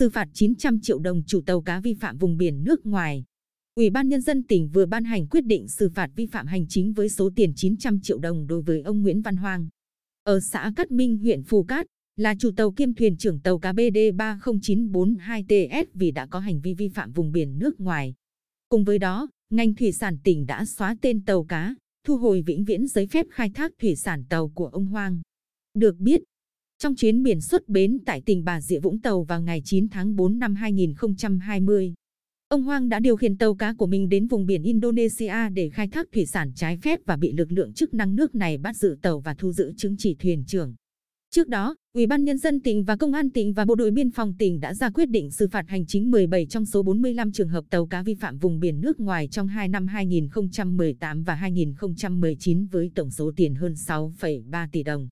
xử phạt 900 triệu đồng chủ tàu cá vi phạm vùng biển nước ngoài. Ủy ban Nhân dân tỉnh vừa ban hành quyết định xử phạt vi phạm hành chính với số tiền 900 triệu đồng đối với ông Nguyễn Văn Hoàng Ở xã Cát Minh, huyện Phù Cát, là chủ tàu kiêm thuyền trưởng tàu cá BD 30942TS vì đã có hành vi vi phạm vùng biển nước ngoài. Cùng với đó, ngành thủy sản tỉnh đã xóa tên tàu cá, thu hồi vĩnh viễn giấy phép khai thác thủy sản tàu của ông Hoàng. Được biết, trong chuyến biển xuất bến tại tỉnh Bà Rịa Vũng Tàu vào ngày 9 tháng 4 năm 2020, ông Hoang đã điều khiển tàu cá của mình đến vùng biển Indonesia để khai thác thủy sản trái phép và bị lực lượng chức năng nước này bắt giữ tàu và thu giữ chứng chỉ thuyền trưởng. Trước đó, Ủy ban Nhân dân tỉnh và Công an tỉnh và Bộ đội Biên phòng tỉnh đã ra quyết định xử phạt hành chính 17 trong số 45 trường hợp tàu cá vi phạm vùng biển nước ngoài trong 2 năm 2018 và 2019 với tổng số tiền hơn 6,3 tỷ đồng.